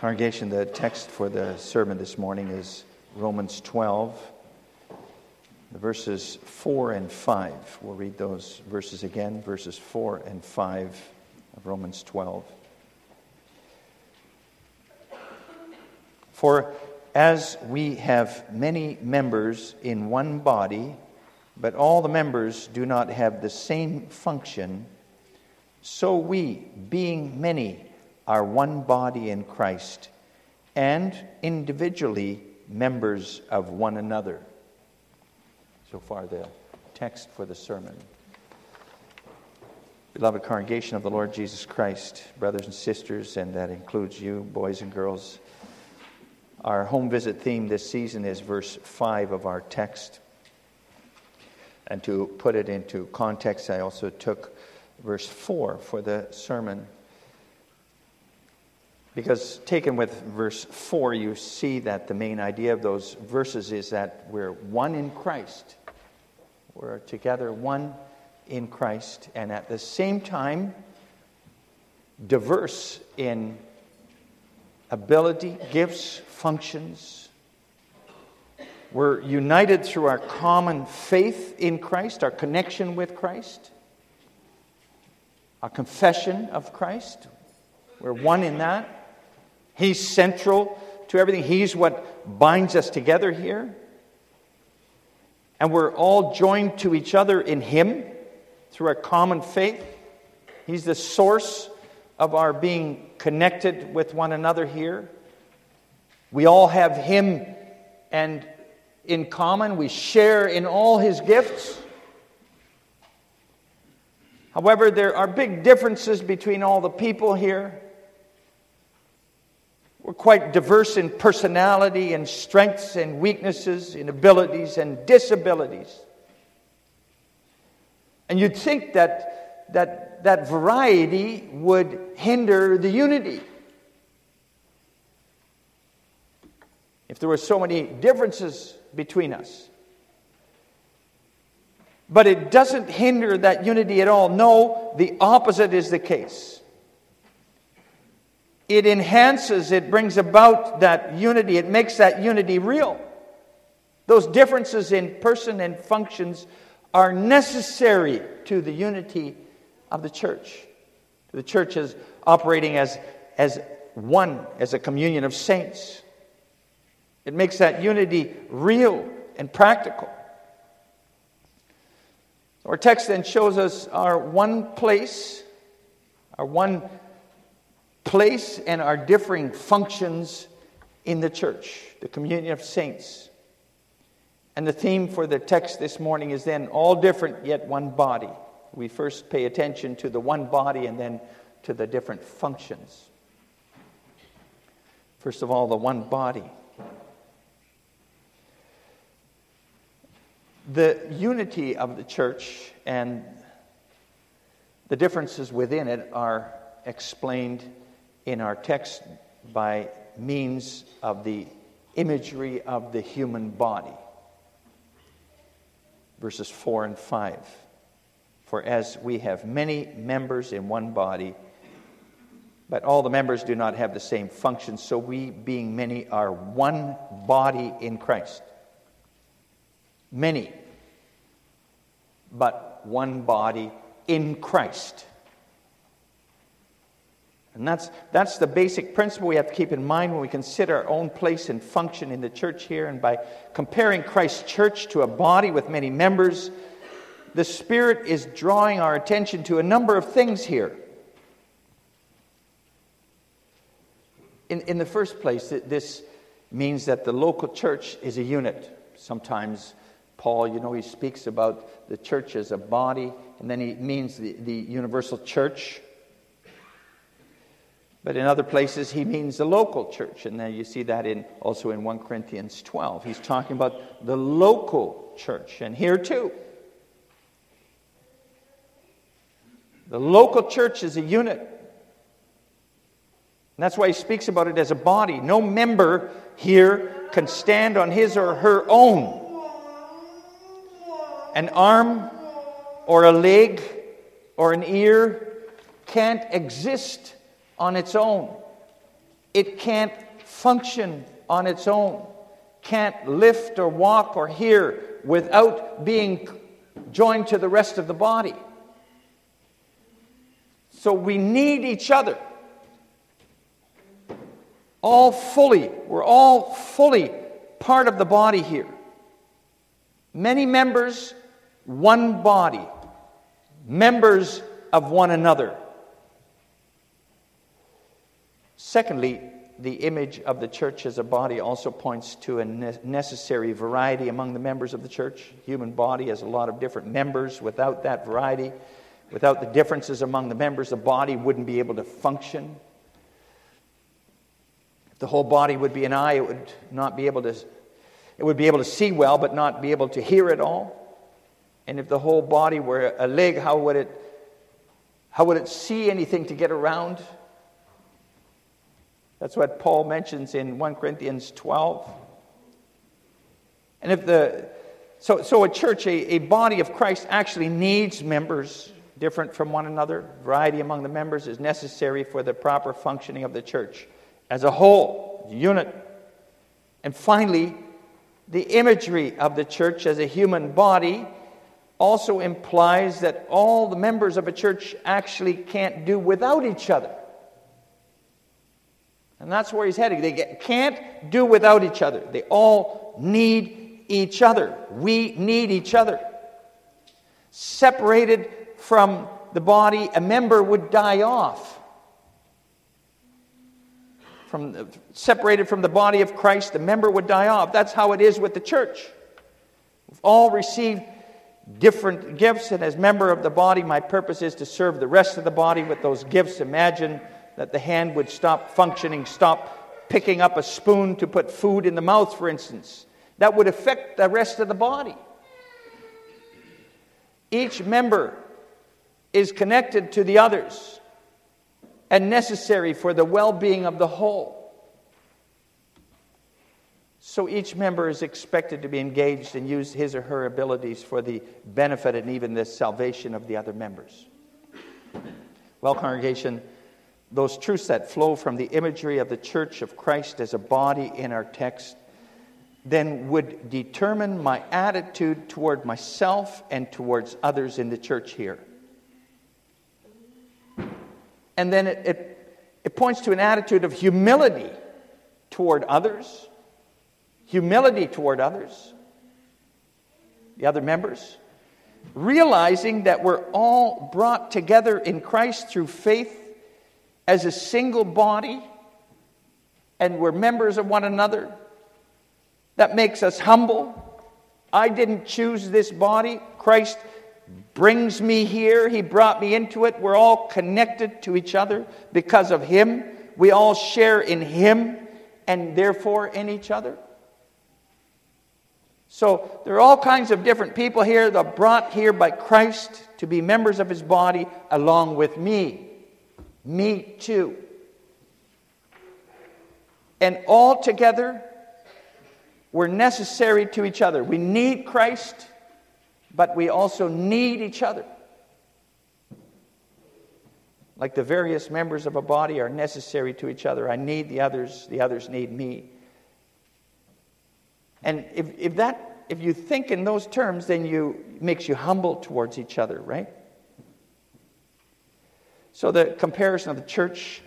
Congregation, the text for the sermon this morning is Romans 12, verses 4 and 5. We'll read those verses again, verses 4 and 5 of Romans 12. For as we have many members in one body, but all the members do not have the same function, so we, being many, are one body in Christ, and individually members of one another. So far, the text for the sermon. Beloved congregation of the Lord Jesus Christ, brothers and sisters, and that includes you, boys and girls. Our home visit theme this season is verse 5 of our text. And to put it into context, I also took verse 4 for the sermon. Because taken with verse 4, you see that the main idea of those verses is that we're one in Christ. We're together one in Christ, and at the same time, diverse in ability, gifts, functions. We're united through our common faith in Christ, our connection with Christ, our confession of Christ. We're one in that. He's central to everything. He's what binds us together here. And we're all joined to each other in Him through our common faith. He's the source of our being connected with one another here. We all have Him and in common. We share in all His gifts. However, there are big differences between all the people here. We're quite diverse in personality and strengths and weaknesses, in abilities and disabilities. And you'd think that that, that variety would hinder the unity. If there were so many differences between us. But it doesn't hinder that unity at all. No, the opposite is the case it enhances, it brings about that unity, it makes that unity real. Those differences in person and functions are necessary to the unity of the church. The church is operating as, as one, as a communion of saints. It makes that unity real and practical. Our text then shows us our one place, our one place and our differing functions in the church, the communion of saints. And the theme for the text this morning is then all different yet one body. We first pay attention to the one body and then to the different functions. First of all, the one body. The unity of the church and the differences within it are explained in our text by means of the imagery of the human body. Verses 4 and 5. For as we have many members in one body, but all the members do not have the same function, so we, being many, are one body in Christ. Many, but one body in Christ. And that's, that's the basic principle we have to keep in mind when we consider our own place and function in the church here. And by comparing Christ's church to a body with many members, the Spirit is drawing our attention to a number of things here. In, in the first place, this means that the local church is a unit. Sometimes Paul, you know, he speaks about the church as a body, and then he means the, the universal church. But in other places, he means the local church. And then you see that in, also in 1 Corinthians 12. He's talking about the local church. And here too. The local church is a unit. And that's why he speaks about it as a body. No member here can stand on his or her own. An arm or a leg or an ear can't exist on its own. it can't function on its own, can't lift or walk or hear without being joined to the rest of the body. So we need each other. All fully, we're all fully part of the body here. Many members, one body, members of one another. Secondly, the image of the church as a body also points to a necessary variety among the members of the church. Human body has a lot of different members. Without that variety, without the differences among the members, the body wouldn't be able to function. If the whole body would be an eye, it would not be able to it would be able to see well but not be able to hear at all. And if the whole body were a leg, how would it how would it see anything to get around? That's what Paul mentions in 1 Corinthians 12. And if the so, so a church, a, a body of Christ, actually needs members different from one another. Variety among the members is necessary for the proper functioning of the church as a whole, unit. And finally, the imagery of the church as a human body also implies that all the members of a church actually can't do without each other. And that's where he's heading. They can't do without each other. They all need each other. We need each other. Separated from the body, a member would die off. From, separated from the body of Christ, the member would die off. That's how it is with the church. We've all received different gifts, and as member of the body, my purpose is to serve the rest of the body with those gifts. Imagine that the hand would stop functioning, stop picking up a spoon to put food in the mouth, for instance. That would affect the rest of the body. Each member is connected to the others and necessary for the well being of the whole. So each member is expected to be engaged and use his or her abilities for the benefit and even the salvation of the other members. Well, congregation, those truths that flow from the imagery of the church of Christ as a body in our text then would determine my attitude toward myself and towards others in the church here. And then it, it, it points to an attitude of humility toward others, humility toward others, the other members, realizing that we're all brought together in Christ through faith as a single body and we're members of one another. That makes us humble. I didn't choose this body. Christ brings me here. He brought me into it. We're all connected to each other because of Him. We all share in Him and therefore in each other. So there are all kinds of different people here that are brought here by Christ to be members of His body along with me me too. And all together, we're necessary to each other. We need Christ, but we also need each other. Like the various members of a body are necessary to each other. I need the others, the others need me. And if, if that if you think in those terms, then you makes you humble towards each other, right? So the comparison of the church,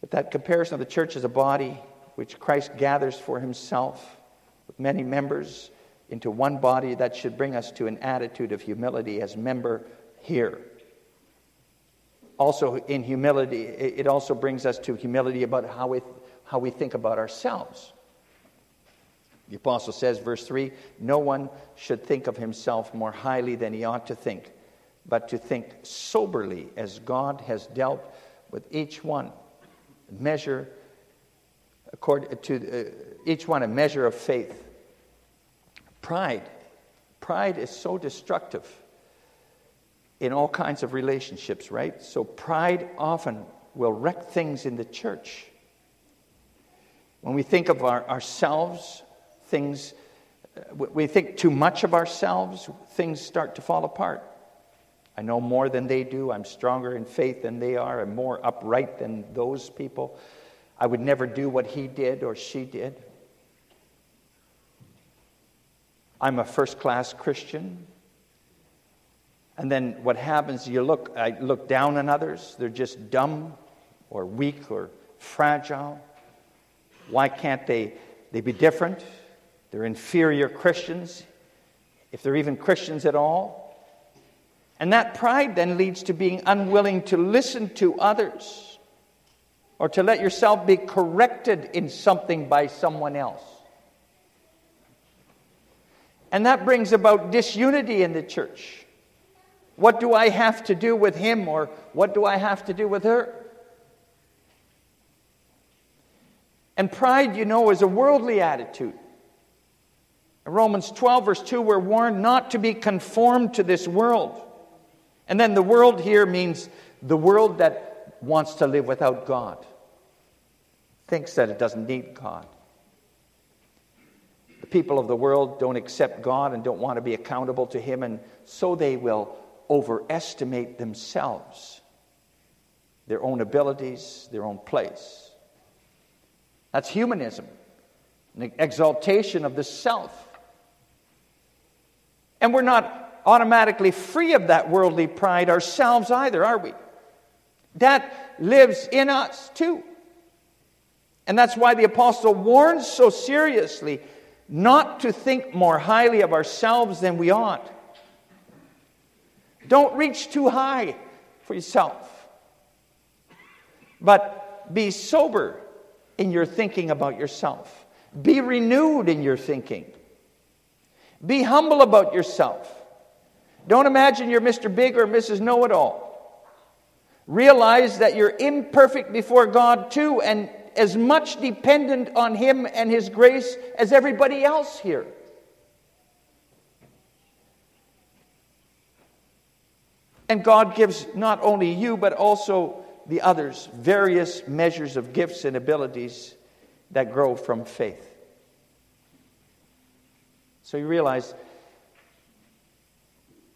but that comparison of the church as a body which Christ gathers for himself with many members into one body, that should bring us to an attitude of humility as member here. Also, in humility, it also brings us to humility about how we, how we think about ourselves. The apostle says, verse 3 No one should think of himself more highly than he ought to think but to think soberly as God has dealt with each one. Measure, according to uh, each one, a measure of faith. Pride. Pride is so destructive in all kinds of relationships, right? So, pride often will wreck things in the church. When we think of our, ourselves, things, uh, we think too much of ourselves, things start to fall apart. I know more than they do. I'm stronger in faith than they are. I'm more upright than those people. I would never do what he did or she did. I'm a first class Christian. And then what happens, you look, I look down on others. They're just dumb or weak or fragile. Why can't they, they be different? They're inferior Christians, if they're even Christians at all. And that pride then leads to being unwilling to listen to others or to let yourself be corrected in something by someone else. And that brings about disunity in the church. What do I have to do with him or what do I have to do with her? And pride, you know, is a worldly attitude. In Romans 12, verse 2, we're warned not to be conformed to this world. And then the world here means the world that wants to live without God, thinks that it doesn't need God. The people of the world don't accept God and don't want to be accountable to Him, and so they will overestimate themselves, their own abilities, their own place. That's humanism, an exaltation of the self. And we're not automatically free of that worldly pride ourselves either, are we? That lives in us too. And that's why the apostle warns so seriously not to think more highly of ourselves than we ought. Don't reach too high for yourself, but be sober in your thinking about yourself. Be renewed in your thinking. Be humble about yourself. Don't imagine you're Mr. Big or Mrs. Know It All. Realize that you're imperfect before God too, and as much dependent on Him and His grace as everybody else here. And God gives not only you, but also the others various measures of gifts and abilities that grow from faith. So you realize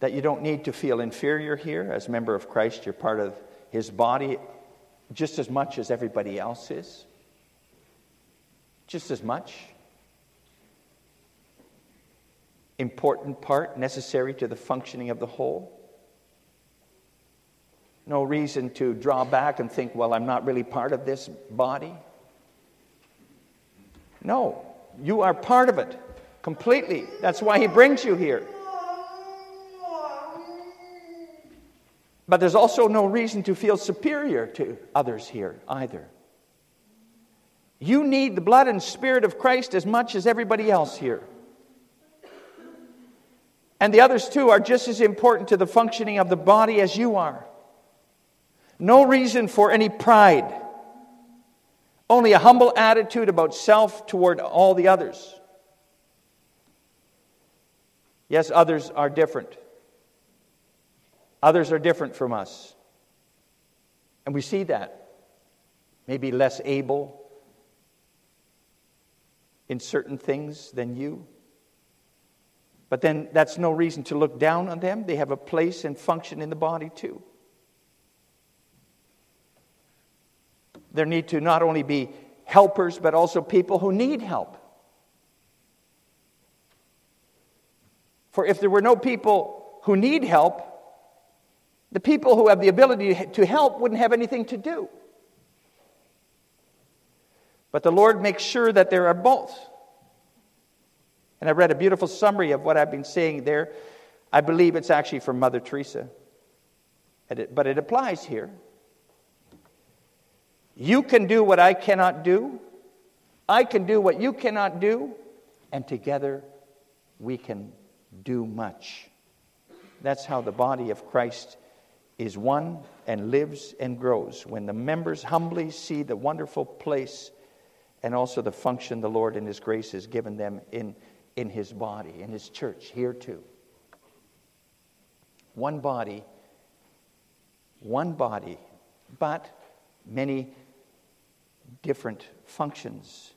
that you don't need to feel inferior here. As a member of Christ, you're part of his body just as much as everybody else is. Just as much. Important part, necessary to the functioning of the whole. No reason to draw back and think, well, I'm not really part of this body. No, you are part of it completely. That's why He brings you here. But there's also no reason to feel superior to others here either. You need the blood and spirit of Christ as much as everybody else here. And the others too are just as important to the functioning of the body as you are. No reason for any pride, only a humble attitude about self toward all the others. Yes, others are different. Others are different from us. And we see that. Maybe less able in certain things than you. But then that's no reason to look down on them. They have a place and function in the body too. There need to not only be helpers, but also people who need help. For if there were no people who need help, the people who have the ability to help wouldn't have anything to do. But the Lord makes sure that there are both. And I read a beautiful summary of what I've been saying there. I believe it's actually from Mother Teresa, but it applies here. You can do what I cannot do, I can do what you cannot do, and together we can do much. That's how the body of Christ is one and lives and grows when the members humbly see the wonderful place and also the function the Lord in His grace has given them in, in His body, in His church, here too. One body, one body, but many different functions.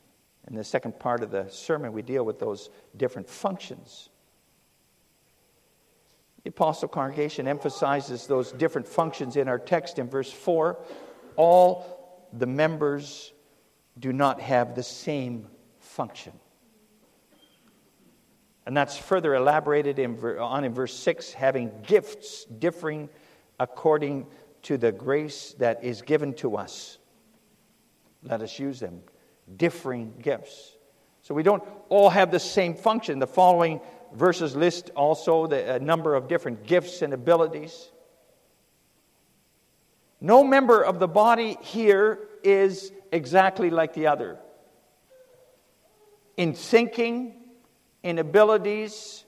In the second part of the sermon, we deal with those different functions. The Apostle Congregation emphasizes those different functions in our text in verse 4. All the members do not have the same function. And that's further elaborated in, on in verse 6 having gifts differing according to the grace that is given to us. Let us use them. Differing gifts. So we don't all have the same function. The following verses list also the number of different gifts and abilities. No member of the body here is exactly like the other. In thinking, in abilities,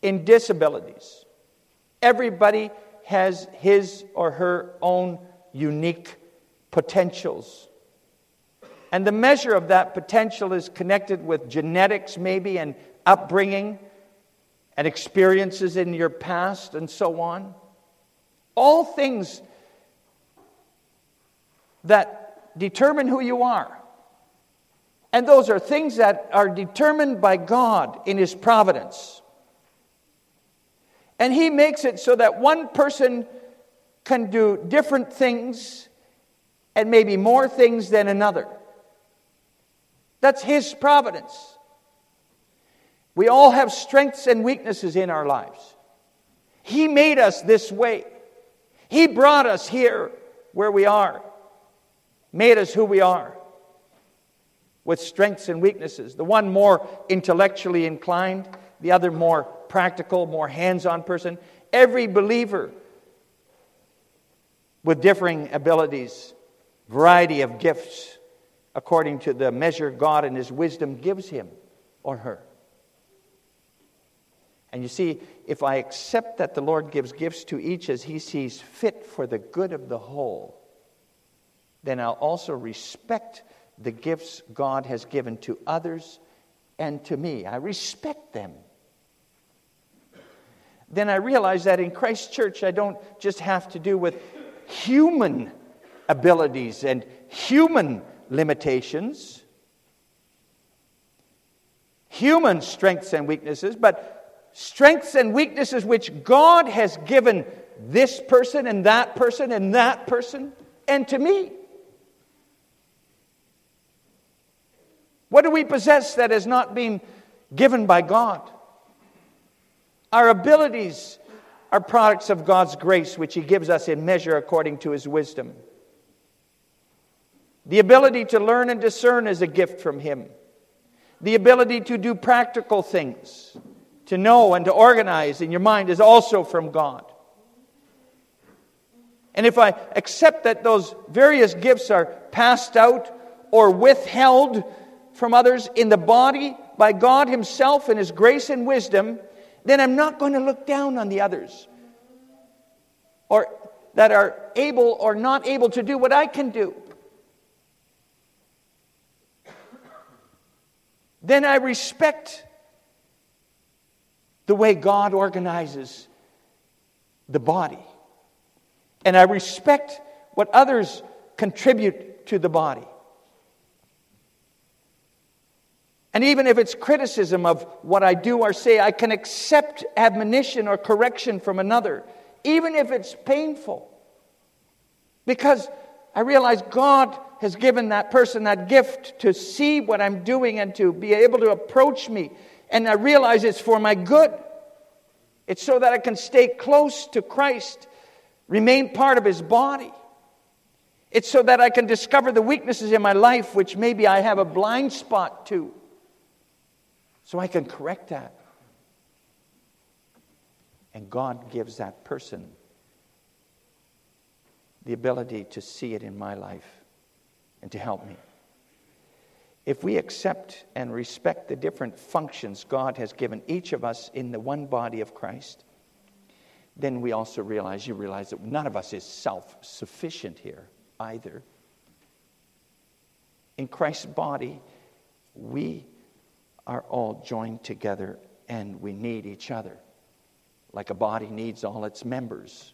in disabilities. Everybody has his or her own unique potentials. And the measure of that potential is connected with genetics, maybe, and upbringing, and experiences in your past, and so on. All things that determine who you are. And those are things that are determined by God in His providence. And He makes it so that one person can do different things and maybe more things than another. That's His providence. We all have strengths and weaknesses in our lives. He made us this way. He brought us here where we are, made us who we are with strengths and weaknesses. The one more intellectually inclined, the other more practical, more hands on person. Every believer with differing abilities, variety of gifts, according to the measure God and His wisdom gives him or her. And you see, if I accept that the Lord gives gifts to each as He sees fit for the good of the whole, then I'll also respect the gifts God has given to others and to me. I respect them. Then I realize that in Christ's church, I don't just have to do with human abilities and human limitations, human strengths and weaknesses, but strengths and weaknesses which God has given this person and that person and that person and to me. What do we possess that has not been given by God? Our abilities are products of God's grace, which He gives us in measure according to His wisdom. The ability to learn and discern is a gift from Him. The ability to do practical things, to know and to organize in your mind, is also from God. And if I accept that those various gifts are passed out or withheld from others in the body by God Himself and His grace and wisdom, then I'm not going to look down on the others or that are able or not able to do what I can do. Then I respect the way God organizes the body. And I respect what others contribute to the body. And even if it's criticism of what I do or say, I can accept admonition or correction from another, even if it's painful. Because I realize God has given that person that gift to see what I'm doing and to be able to approach me. And I realize it's for my good. It's so that I can stay close to Christ, remain part of his body. It's so that I can discover the weaknesses in my life, which maybe I have a blind spot to so I can correct that. And God gives that person the ability to see it in my life and to help me. If we accept and respect the different functions God has given each of us in the one body of Christ, then we also realize, you realize that none of us is self sufficient here either. In Christ's body, we are all joined together and we need each other, like a body needs all its members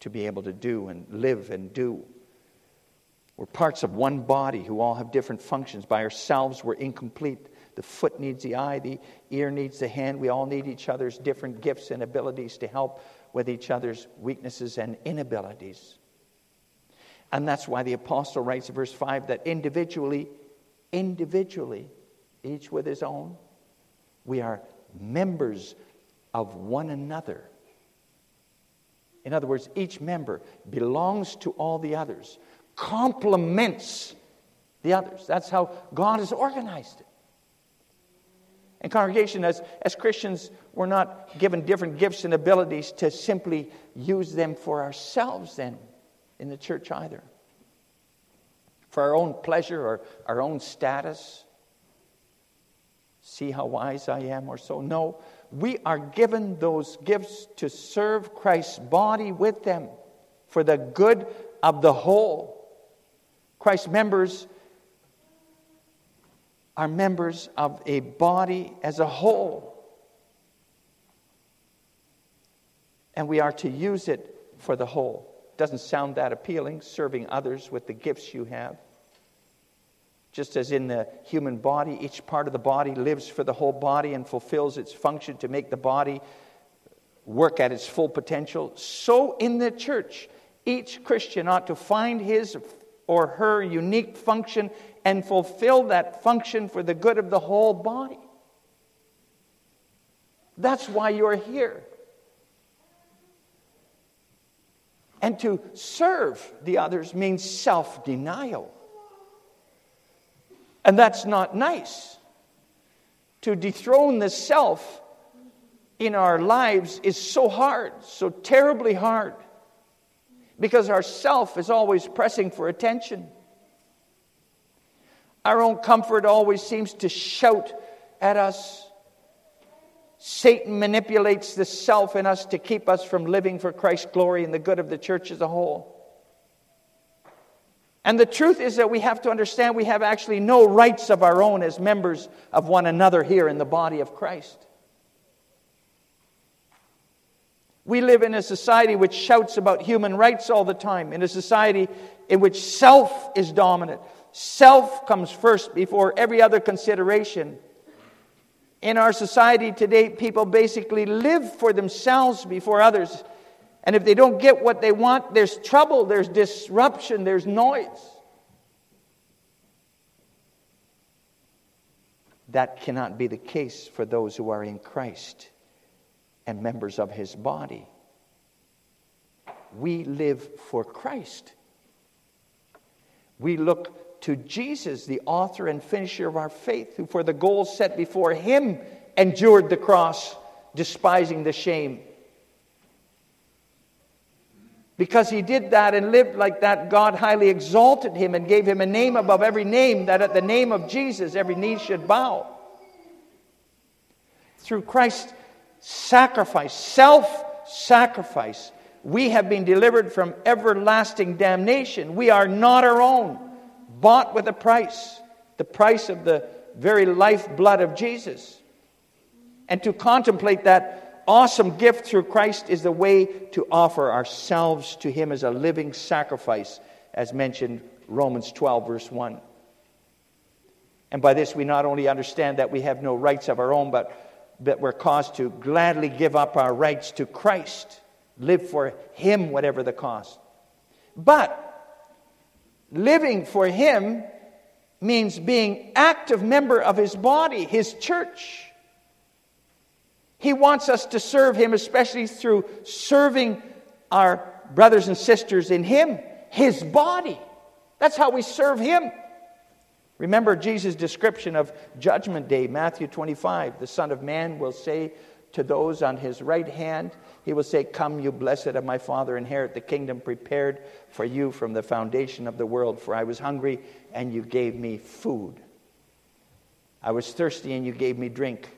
to be able to do and live and do. We're parts of one body who all have different functions. By ourselves, we're incomplete. The foot needs the eye, the ear needs the hand. We all need each other's different gifts and abilities to help with each other's weaknesses and inabilities. And that's why the apostle writes in verse 5 that individually, individually, each with his own, we are members of one another. In other words, each member belongs to all the others, complements the others. That's how God has organized it. And, congregation, as, as Christians, we're not given different gifts and abilities to simply use them for ourselves, then, in the church either. For our own pleasure or our own status. See how wise I am, or so. No, we are given those gifts to serve Christ's body with them for the good of the whole. Christ's members are members of a body as a whole. And we are to use it for the whole. Doesn't sound that appealing, serving others with the gifts you have. Just as in the human body, each part of the body lives for the whole body and fulfills its function to make the body work at its full potential, so in the church, each Christian ought to find his or her unique function and fulfill that function for the good of the whole body. That's why you're here. And to serve the others means self denial. And that's not nice. To dethrone the self in our lives is so hard, so terribly hard, because our self is always pressing for attention. Our own comfort always seems to shout at us. Satan manipulates the self in us to keep us from living for Christ's glory and the good of the church as a whole. And the truth is that we have to understand we have actually no rights of our own as members of one another here in the body of Christ. We live in a society which shouts about human rights all the time, in a society in which self is dominant. Self comes first before every other consideration. In our society today, people basically live for themselves before others. And if they don't get what they want, there's trouble, there's disruption, there's noise. That cannot be the case for those who are in Christ and members of his body. We live for Christ. We look to Jesus, the author and finisher of our faith, who for the goal set before him endured the cross, despising the shame because he did that and lived like that, God highly exalted him and gave him a name above every name, that at the name of Jesus every knee should bow. Through Christ's sacrifice, self sacrifice, we have been delivered from everlasting damnation. We are not our own, bought with a price, the price of the very lifeblood of Jesus. And to contemplate that awesome gift through Christ is the way to offer ourselves to Him as a living sacrifice, as mentioned Romans 12, verse 1. And by this, we not only understand that we have no rights of our own, but that we're caused to gladly give up our rights to Christ, live for Him, whatever the cost. But living for Him means being active member of His body, His church. He wants us to serve Him, especially through serving our brothers and sisters in Him, His body. That's how we serve Him. Remember Jesus' description of Judgment Day, Matthew 25. The Son of Man will say to those on his right hand, He will say, Come, you blessed of my Father, inherit the kingdom prepared for you from the foundation of the world. For I was hungry, and you gave me food. I was thirsty, and you gave me drink.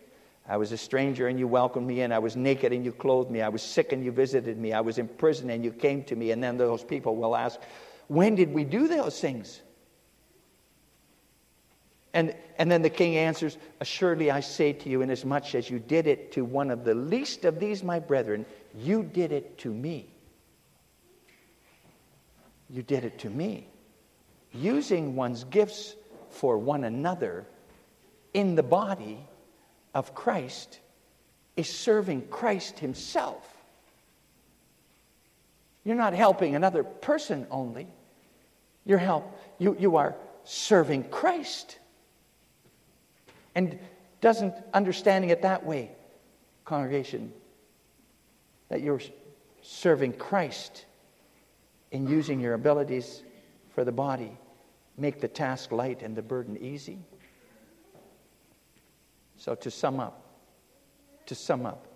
I was a stranger and you welcomed me in. I was naked and you clothed me. I was sick and you visited me. I was in prison and you came to me. And then those people will ask, When did we do those things? And, and then the king answers, Assuredly I say to you, inasmuch as you did it to one of the least of these my brethren, you did it to me. You did it to me. Using one's gifts for one another in the body of Christ is serving Christ Himself. You're not helping another person only. You're help, you, you are serving Christ. And doesn't understanding it that way, congregation, that you're serving Christ in using your abilities for the body, make the task light and the burden easy? So, to sum up, to sum up,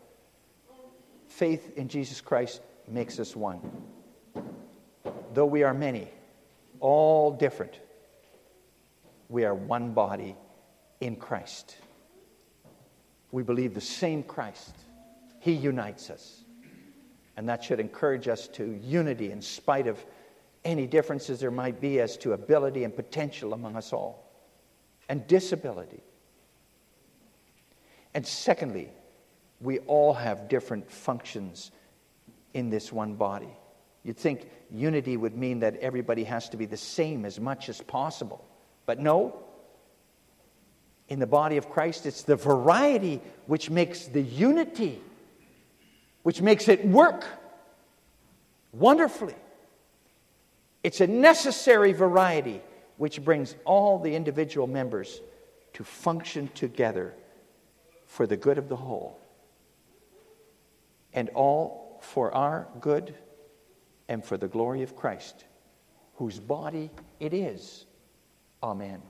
faith in Jesus Christ makes us one. Though we are many, all different, we are one body in Christ. We believe the same Christ. He unites us. And that should encourage us to unity in spite of any differences there might be as to ability and potential among us all, and disability. And secondly, we all have different functions in this one body. You'd think unity would mean that everybody has to be the same as much as possible. But no. In the body of Christ, it's the variety which makes the unity, which makes it work wonderfully. It's a necessary variety which brings all the individual members to function together for the good of the whole. And all for our good and for the glory of Christ, whose body it is. Amen.